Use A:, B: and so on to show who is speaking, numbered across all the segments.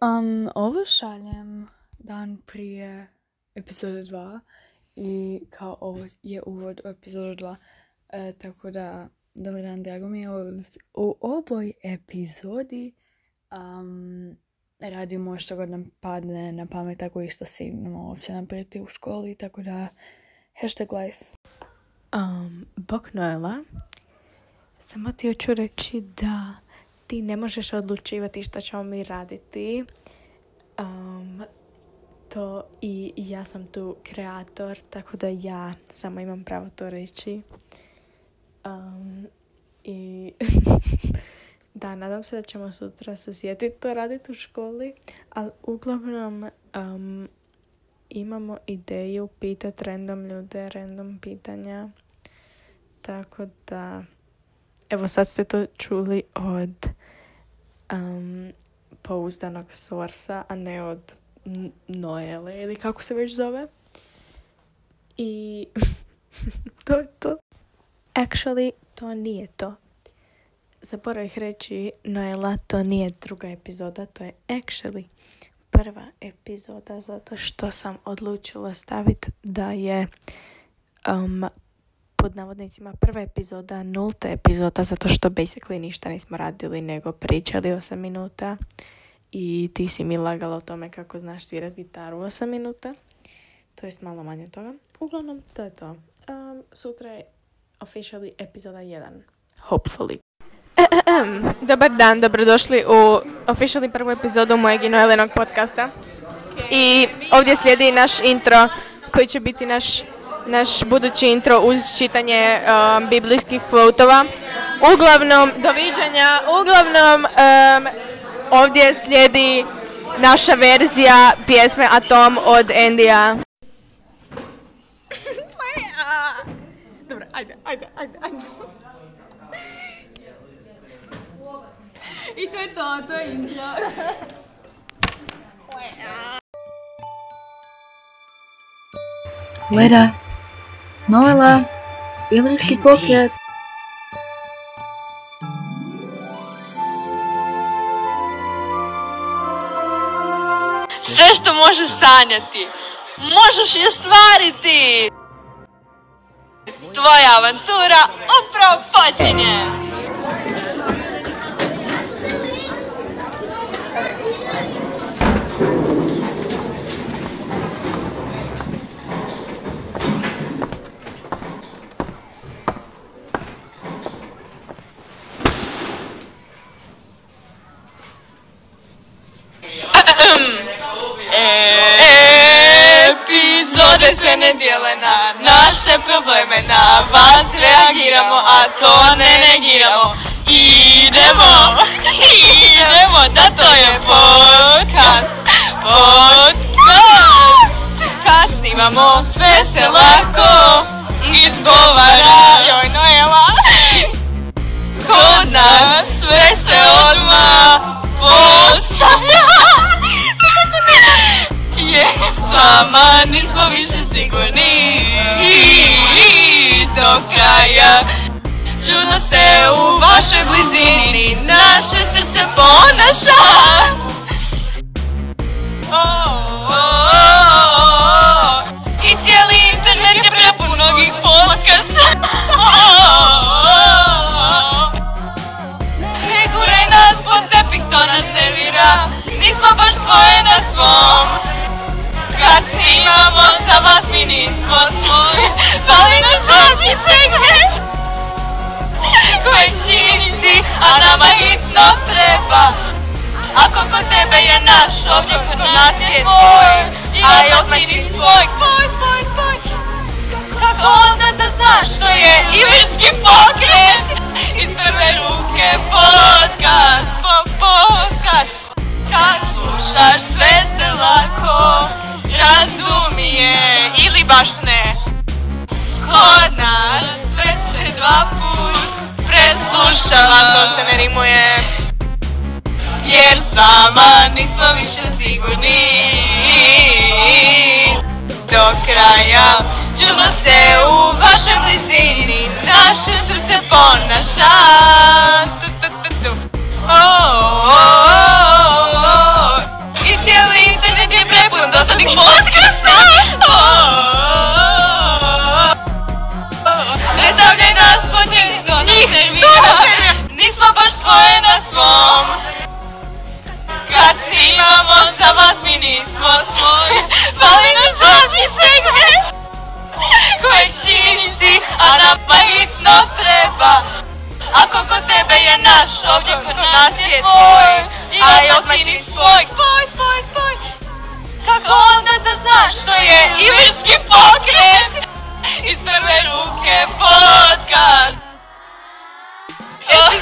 A: Um, ovo šaljem dan prije epizode 2 i kao ovo je uvod u epizodu 2. E, tako da, dobar dan, drago mi je u, u ovoj epizodi um, radimo što god nam padne na pamet, tako isto stignemo uopće napraviti u školi, tako da hashtag life.
B: Um, bok Noela, samo ti hoću reći da ti ne možeš odlučivati što ćemo mi raditi. Um, to i ja sam tu kreator, tako da ja samo imam pravo to reći. Um, I da, nadam se da ćemo sutra se sjetiti to raditi u školi, ali uglavnom um, imamo ideju pitati random ljude, random pitanja. Tako da, evo sad ste to čuli od um, pouzdanog sorsa, a ne od Noele ili kako se već zove. I to je to. Actually, to nije to. Zaboravih reći, Noela, to nije druga epizoda, to je actually prva epizoda zato što sam odlučila staviti da je um, pod navodnicima prva epizoda, nulta epizoda zato što basically ništa nismo radili nego pričali 8 minuta i ti si mi lagala o tome kako znaš svirati gitaru 8 minuta. To jest malo manje toga. Uglavnom, to je to. Um, sutra je officially epizoda 1. Hopefully.
C: Dobar dan, dobrodošli u officially prvu epizodu mojeg i Noelenog podcasta. I ovdje slijedi naš intro koji će biti naš, naš budući intro uz čitanje um, biblijskih kvotova. Uglavnom, doviđanja, uglavnom um, ovdje slijedi naša verzija pjesme Atom od Endija. Dobro, ajde, ajde, ajde, ajde. I to je to, to je intro.
D: Leda, Noela, biblijski pokret.
E: Sve što možeš sanjati, možeš i ostvariti. Tvoja avantura upravo počinje. To ne negiramo. Idemo, idemo, da to je podcast, podcast. Kad snimamo sve se lako izgovara, joj Noela. Kod nas sve se odmah postavlja. Je s vama nismo više sigurni I do kraja Čudno se u vašoj blizini Naše srce ponaša. Oh,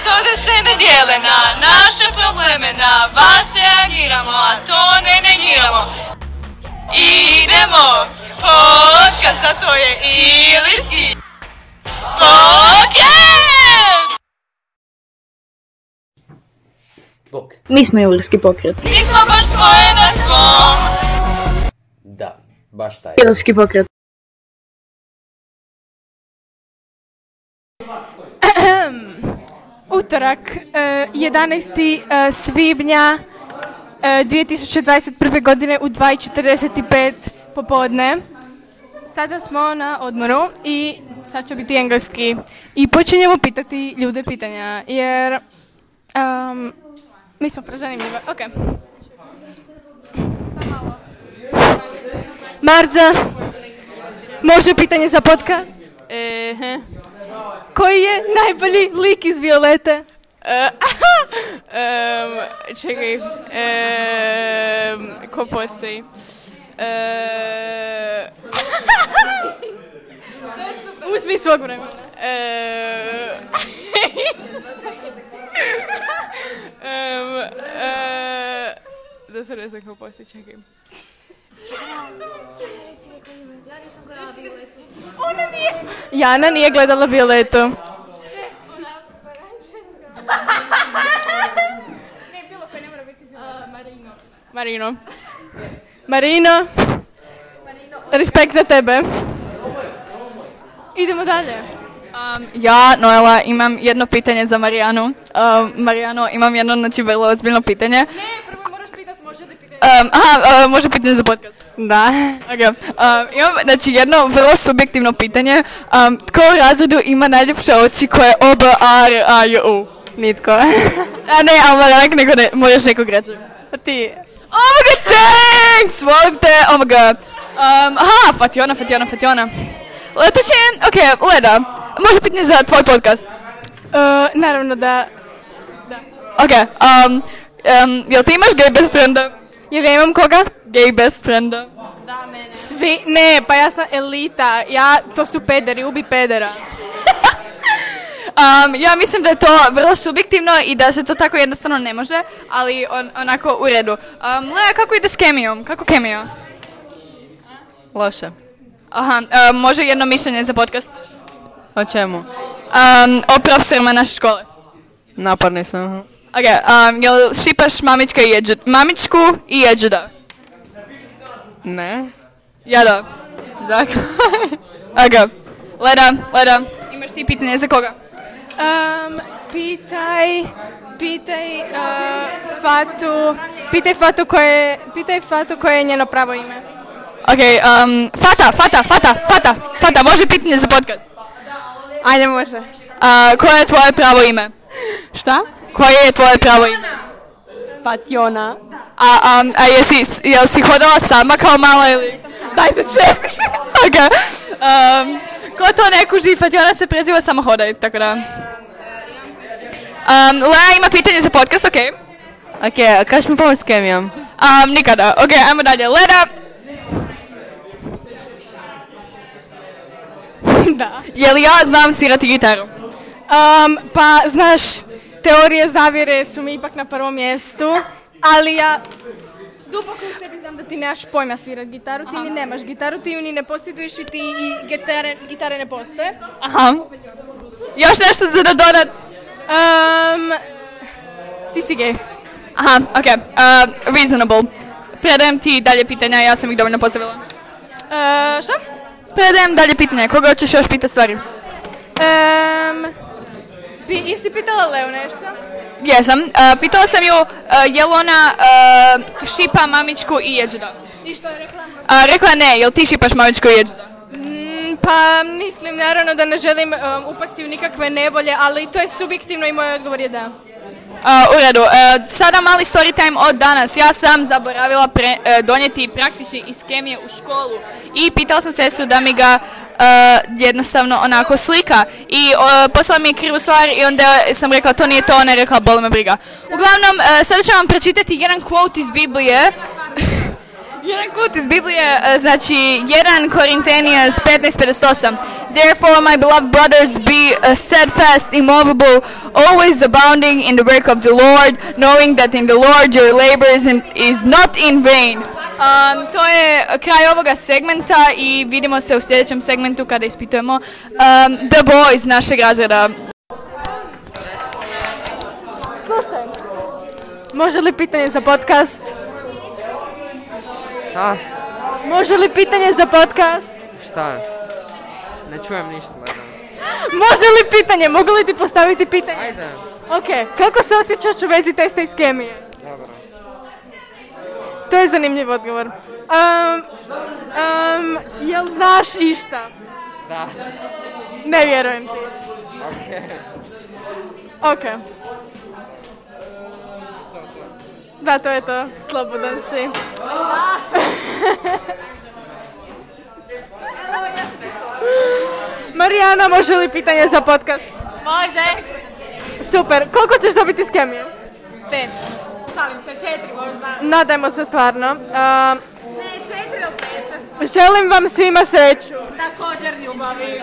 E: Epizode se ne dijele na naše probleme, na vas reagiramo, a to ne negiramo. Idemo, podcast, a to je Ilirski pokret!
F: Bok.
D: Mi smo Ilirski pokret.
E: Nismo baš svoje na svom.
F: Da, baš taj.
D: Ilirski pokret.
G: Utorak, e, 11. e, svibnja e, 2021. godine u 2.45 popodne. Sada smo na odmoru i sad će biti engleski. I počinjemo pitati ljude pitanja, jer em, mi smo prezanimljive. Ok. Marza, može pitanje za podcast?
H: Ehe.
G: Koji je najbolji lik iz Violete?
H: Em, čekaj. em, ko postoji? E,
G: Uzmi svog vremena.
H: em, e, da se ne znam ko postoji, čekaj.
G: Jana nije gledala Violetu.
H: Marino.
G: Marino. Respekt za tebe. Idemo dalje.
I: Ja, Noela, imam jedno pitanje za Marijanu. Um, Marijano, imam jedno, znači, vrlo ozbiljno pitanje.
G: Ne, prvo moraš pitat može li pitanje.
I: Um, aha, uh, može pitanje za podcast?
H: Da.
I: Okay. Um, imam, znači, jedno vrlo subjektivno pitanje. Um, tko u razredu ima najljepše oči koje O, B, A, R, A, J, U?
H: Nitko.
I: A ne, ali Marijana, neko ne, možeš nekog reći.
H: Ti.
I: Oh my god, thanks! Volim te, oh my god. Um, aha, Fatjona, Fatjona, Fatjona. Leto će, ok, Leda, može pitanje za tvoj podcast?
G: E, naravno da...
I: Ok, um, um, jel ti imaš gay best frienda?
G: Jel ja imam koga?
I: Gay best frienda.
G: Svi, ne, pa ja sam elita, ja, to su pederi, ubi pedera.
I: Um, ja mislim da je to vrlo subjektivno i da se to tako jednostavno ne može, ali on, onako u redu. Um, Lea, kako ide s kemijom? Kako kemija?
H: Loše.
I: Aha, um, može jedno mišljenje za podcast?
H: O čemu?
I: Um, o profesorima naše škole.
H: Naparni sam.
I: Ok, um, jel šipaš mamička i jeđu, mamičku i jeđuda?
H: Ne.
I: Ja da.
H: Dakle.
I: Ok, Leda, Leda, imaš ti pitanje za koga?
G: Um, pitaj, pitaj uh, Fatu, pitaj Fatu koje, pitaj Fatu koje je njeno pravo ime.
I: Ok, um, Fata, Fata, Fata, Fata, Fata, može pitanje za podcast?
G: Ajde, može.
I: A, koje je tvoje pravo ime?
G: Šta?
I: Koje je tvoje pravo ime?
G: Fatjona.
I: A, um, a jesi, jel si hodala sama kao mala ili?
G: Daj se čepi.
I: ok. Um, ko to ne kuži, Fatjona se preziva samo hodaj, tako da. Um, Lea ima pitanje za podcast, ok.
H: Ok, a kaš mi pomoć s kemijom?
I: Um, nikada. Ok, ajmo dalje. Leda,
G: da.
I: je li ja znam svirati gitaru?
G: Um, pa, znaš, teorije zavjere su mi ipak na prvom mjestu, ali ja duboko u sebi znam da ti nemaš pojma svirat gitaru, ti ni nemaš gitaru, ti ju ni ne posjeduješ i ti i gitare, gitare ne postoje.
I: Aha. Još nešto za dodat?
G: Um, ti si gej.
I: Aha, ok. Uh, reasonable. Predajem ti dalje pitanja, ja sam ih dovoljno postavila.
G: Uh, šta?
I: Predajem dalje pitanja, koga hoćeš još pitati stvari?
G: Um, jesi pitala Leo nešto?
I: Jesam. Uh, pitala sam ju uh, je li ona uh, šipa mamičku i jeđuda.
G: I što je rekla?
I: Rekla ne, jel ti šipaš mamičku i jeđuda?
G: Mm, pa mislim naravno da ne želim um, upasti u nikakve nevolje, ali to je subjektivno i moj odgovor je da.
J: U redu, e, sada mali story time od danas. Ja sam zaboravila pre- e, donijeti praktični iz kemije u školu i pitala sam sestru da mi ga e, jednostavno onako slika i poslala mi je krivu stvar i onda sam rekla to nije to, ona je rekla boli me briga. Uglavnom, e, sada ću vam pročitati jedan quote iz Biblije. Jedan kut iz Biblije, e, znači 1 Korintenijas 15.58 Therefore, my beloved brothers, be uh, steadfast, immovable, always abounding in the work of the Lord, knowing that in the Lord your labor is, in- is not in vain. Um, to je kraj ovoga segmenta i vidimo se u sljedećem segmentu kada ispitujemo um, The Boys našeg razreda.
G: Može li pitanje za podcast?
F: Šta?
G: Može li pitanje za podcast?
F: Šta? Ne čujem ništa.
G: Može li pitanje? Mogu li ti postaviti pitanje?
F: Ajde.
G: Ok, kako se osjećaš u vezi testa iz kemije? To je zanimljiv odgovor. Um, um, jel znaš išta?
F: Da.
G: Ne vjerujem ti.
F: Okej.
G: Ok. Da, to je to. Slobodan si. Marijana, može li pitanje za podcast?
J: Može!
G: Super. Koliko ćeš dobiti s kemije?
J: Pet. Šalim se, četiri možda.
G: Nadajmo se stvarno.
J: Ne, četiri ili pet.
G: želim vam svima sreću.
J: Također ljubavi.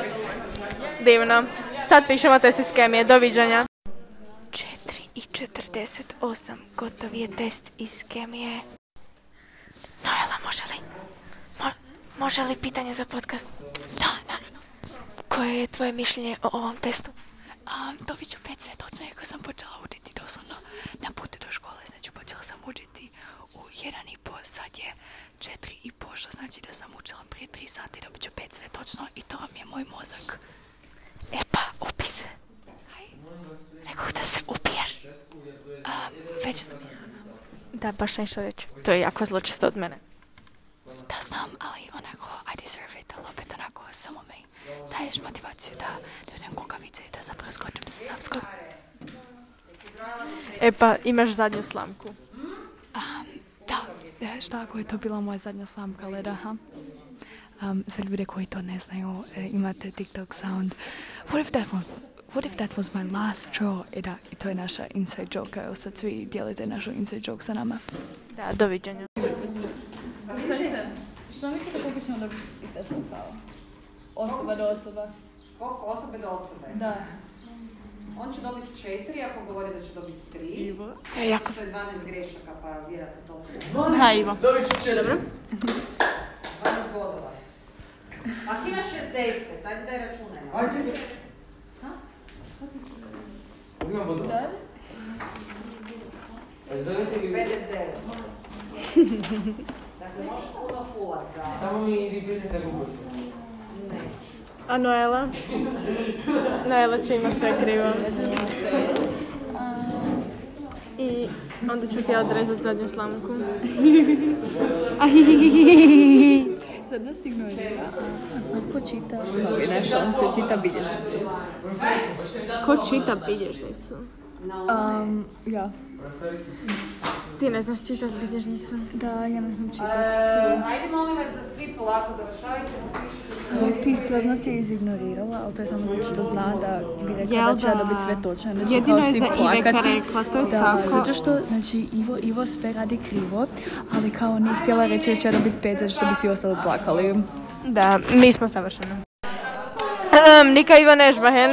G: Divno. Sad pišemo test iz kemije. Doviđenja.
C: 4 i 48. Gotov je test iz kemije. Noela, može li? Mo- može li pitanje za podcast? Da, naravno. Koje je tvoje mišljenje o ovom testu? Um, dobit ću pet sve točno, iako sam počela učiti doslovno na putu do škole. Sam učiti u jedan i pol, sad je četiri i pol, što znači da sam učila prije tri sati, dobit ću pet sve točno i to vam je moj mozak. E pa, upis. Aj, rekao da se upiješ. A, već... Da, baš nešto reći. To je jako zločesto od mene. Da znam, ali onako, I deserve it, ali opet onako, samo mi daješ motivaciju da dođem kukavice i da zapravo skočim sa savskog.
G: E pa, imaš zadnju slamku.
I: E, šta ako je to bila moja zadnja slamka leda, ha? Um, za ljude koji to ne znaju, e, imate TikTok sound. What if that was, what if that was my last straw? I da, i to je naša inside joke, evo sad svi dijelite našu inside joke sa nama.
G: Da, doviđenja.
I: Što mislite koliko ćemo dobiti prava? Osoba do osoba.
A: Koliko osobe do osobe?
I: Da.
A: On će dobiti četiri, ako govori da će dobiti tri. Ivo.
C: To je jako...
A: Što je 12 grešaka, pa vjerojatno to
G: Ha, Ivo.
A: 12 bodova. Ako imaš 60, ajde daj računaj. Ajde.
K: Imam vodu. Pa zovete mi...
A: 59. Dakle, možeš puno fulat za...
K: Samo mi idi pišite gluposti.
G: A Noela? Noela će imati sve krivo. I onda ću ti odrezati zadnju slamku.
I: Sad nas ignorira. Ako čita novine, što on se čita bilježnicu.
G: Ko čita bilježnicu?
I: Um, ja.
G: Ti ne znaš čitati bilježnicu?
I: Da, ja ne znam čitati.
A: E, ajde molim vas da svi polako završavajte, napišite.
I: Pi skroz nas je izignorirala, ali to je samo zato što zna da bi rekla
G: Jel
I: da će ja
G: da?
I: dobiti sve točno. će
G: Jedino
I: kao
G: je
I: svi plakati.
G: rekla, to je
I: da,
G: tako.
I: zato što, znači, Ivo, Ivo sve radi krivo, ali kao nije htjela reći da će ja dobiti pet, zato što bi svi ostali plakali.
G: Da, mi smo savršeni. Um, Nika Iva Nežbahen,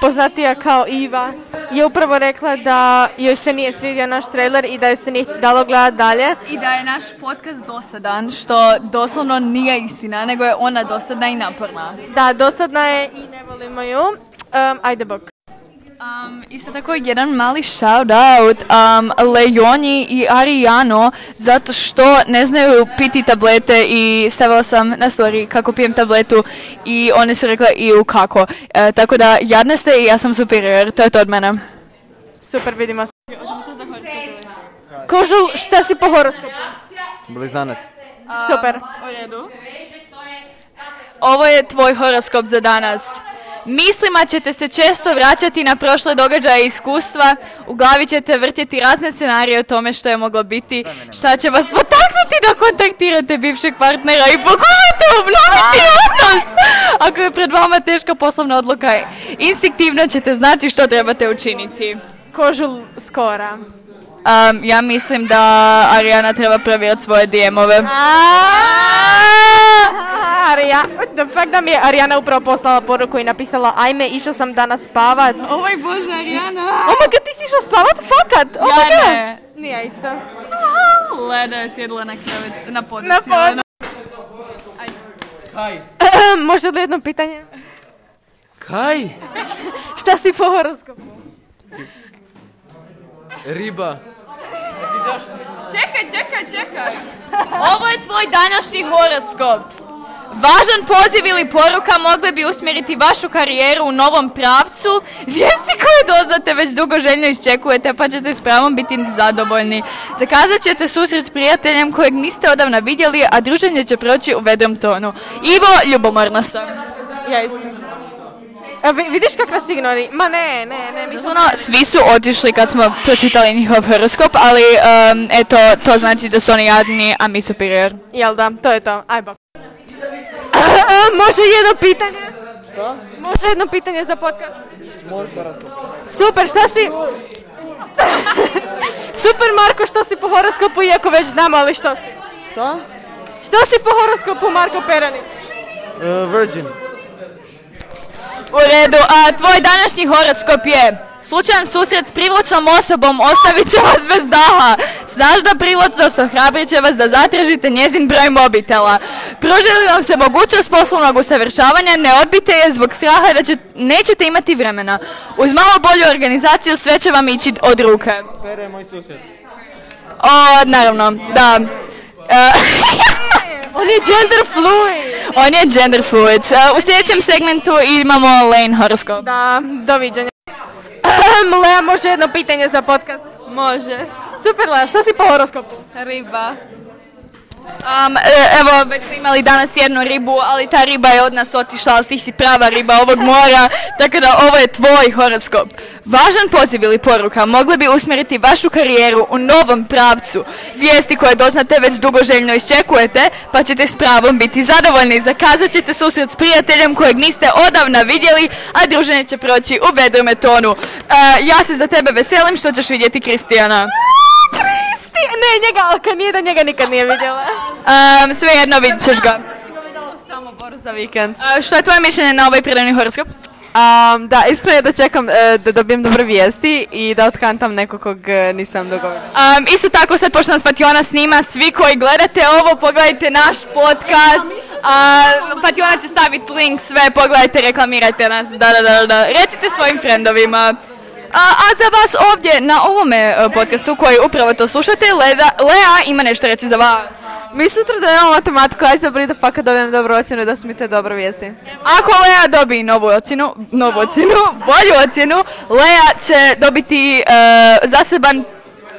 G: poznatija kao Iva, je upravo rekla da joj se nije svidio naš trailer i da joj se nije dalo gledat dalje.
I: I da je naš podcast dosadan, što doslovno nije istina, nego je ona dosadna i naporna.
G: Da, dosadna je i ne volimo ju. Um, ajde bok.
I: Um, isto tako jedan mali shout out um, Leoni i Arijano zato što ne znaju piti tablete i stavila sam na story kako pijem tabletu i one su rekle i u kako. E, tako da jadne ste i ja sam superior, to je to od mene.
G: Super, vidimo se. Kožul, šta si po horoskopu?
L: Blizanac.
G: Super.
I: U redu. ovo je tvoj horoskop za danas. Mislima ćete se često vraćati na prošle događaje i iskustva, u glavi ćete vrtjeti razne scenarije o tome što je moglo biti, šta će vas potaknuti da kontaktirate bivšeg partnera i pokušate obnoviti odnos. Ako je pred vama teška poslovna odluka, instinktivno ćete znati što trebate učiniti.
G: Kožu skora.
I: Um, ja mislim da Ariana treba provjerati svoje DM-ove.
G: Arija, what the fuck da mi je Arijana upravo poslala poruku i napisala ajme, išla sam danas spavat.
I: Oj bože, Arijana.
G: Oh my god, ti si išla spavat? Fakat? Oh
I: Ja
G: my god.
I: ne.
G: Nije isto.
I: Leda je sjedila na krevet, na podu.
G: Na podu.
C: Kaj?
G: Može li jedno pitanje?
C: Kaj?
G: Šta si po horoskopu?
C: Riba.
I: Čekaj, čekaj, čekaj. Ovo je tvoj današnji horoskop. Važan poziv ili poruka mogli bi usmjeriti vašu karijeru u novom pravcu. Vijesti koje doznate već dugo željno iščekujete pa ćete s pravom biti zadovoljni. Zakazat ćete susret s prijateljem kojeg niste odavna vidjeli, a druženje će proći u vedrom tonu. Ivo, ljubomorna sam.
G: Ja isto. A vi- vidiš kak nas ignori? Ma ne, ne, ne, mi.
I: Ono, svi su otišli kad smo pročitali njihov horoskop, ali em, eto, to znači da su oni jadni, a mi superior.
G: Jel da, to je to. Aj bok. Može jedno pitanje?
L: Šta?
G: Može jedno pitanje za podcast?
L: Možeš horoskop.
G: Super, šta si... Super Marko, što si po horoskopu, iako već znamo, ali što si?
L: Šta?
G: Što si po horoskopu Marko Peranić?
L: Uh, virgin.
I: U redu, a tvoj današnji horoskop je Slučajan susret s privlačnom osobom ostavit će vas bez daha. Snažna privlačnost ohrabrit će vas da zatražite njezin broj mobitela. Pružili vam se mogućnost poslovnog usavršavanja, ne odbite je zbog straha da će, nećete imati vremena. Uz malo bolju organizaciju sve će vam ići od ruke.
L: Pere moj susjed.
I: O, naravno, da. E,
G: On je gender fluid.
I: on je gender fluid. E, u sljedećem segmentu imamo Lane horoskop.
G: Da, doviđenja. Lea, može jedno pitanje za podcast?
H: Može.
G: Super, Lea, šta si po horoskopu?
H: Riba.
I: Um, evo, već smo imali danas jednu ribu, ali ta riba je od nas otišla, ali ti si prava riba ovog mora, tako da ovo je tvoj horoskop. Važan poziv ili poruka mogli bi usmjeriti vašu karijeru u novom pravcu. Vijesti koje doznate već dugoželjno iščekujete, pa ćete s pravom biti zadovoljni. Zakazat ćete susret s prijateljem kojeg niste odavna vidjeli, a druženje će proći u vedrom tonu. E, ja se za tebe veselim što ćeš vidjeti Kristijana.
G: Kristi! Ne, njega, ali nije da njega nikad nije vidjela.
I: Um, svejedno vidit ćeš ga.
H: Samo boru za vikend.
I: A, što je tvoje mišljenje na ovaj predavni horoskop?
H: Um, da, iskreno je da čekam e, da dobijem dobre vijesti i da otkantam nekog kog e, nisam dogovorila.
I: Um, isto tako sad pošto nas Pationa snima, svi koji gledate ovo, pogledajte naš podcast. A, Pationa će staviti link, sve pogledajte, reklamirajte nas. Da, da, da, da. Recite svojim frendovima. A, a za vas ovdje na ovome e, podcastu koji upravo to slušate, Leda, Lea ima nešto reći za vas.
H: Mi sutra dajemo matematiku, aj zabri da fakat dobijem dobru ocjenu i da su mi te dobre vijesti.
I: Ako Lea dobi novu ocjenu, novu ocjenu, bolju ocjenu, Lea će dobiti e, zaseban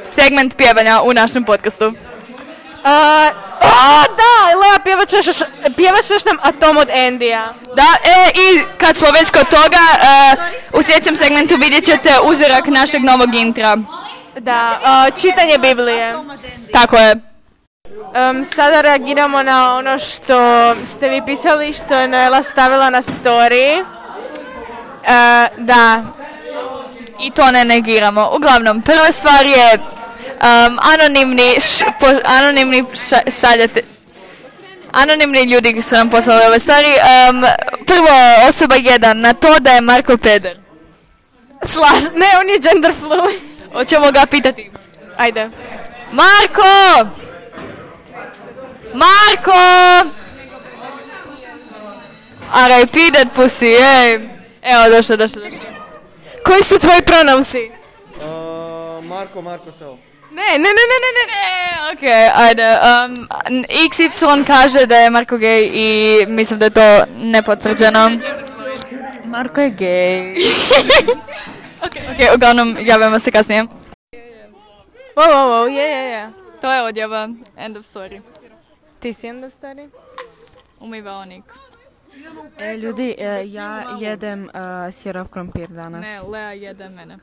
I: segment pjevanja u našem podcastu.
G: A, a, da, Lea, pjevat ćeš nam Atom od Endija.
I: Da, e, i kad smo već kod toga, e, u sljedećem segmentu vidjet ćete uzorak našeg novog intra.
G: Da, a, čitanje Biblije.
I: Tako je.
G: Um, sada reagiramo na ono što ste vi pisali, što je Noela stavila na story. E, da,
I: I to ne negiramo. Uglavnom, prva stvar je um, anonimni, š, po, anonimni ša- šaljete, Anonimni ljudi su nam poslali ove stvari. Um, prvo, osoba jedan, na to da je Marko peder.
G: slaž, ne, on je gender fluid.
I: Hoćemo ga pitati.
G: Ajde.
I: Marko! Marko! R.I.P. that pussy, ej. Evo, došlo, došlo, došlo.
G: Koji su tvoji pronouns?
L: Uh, Marko, Marko self.
G: Ne, ne, ne, ne, ne, ne.
I: Okej, ajde. Um, XY kaže da je Marko gej i mislim da je to nepotvrđeno. Marko je gej. Okej, uglavnom, javljamo se kasnije.
G: Wow, wow, wow, je, je, je.
I: To je odjava. End of story.
G: Ti si onda stari?
I: Umivaonik.
H: E, ljudi, e, ja jedem uh, sirov krompir danas.
I: Ne, Lea jede mene.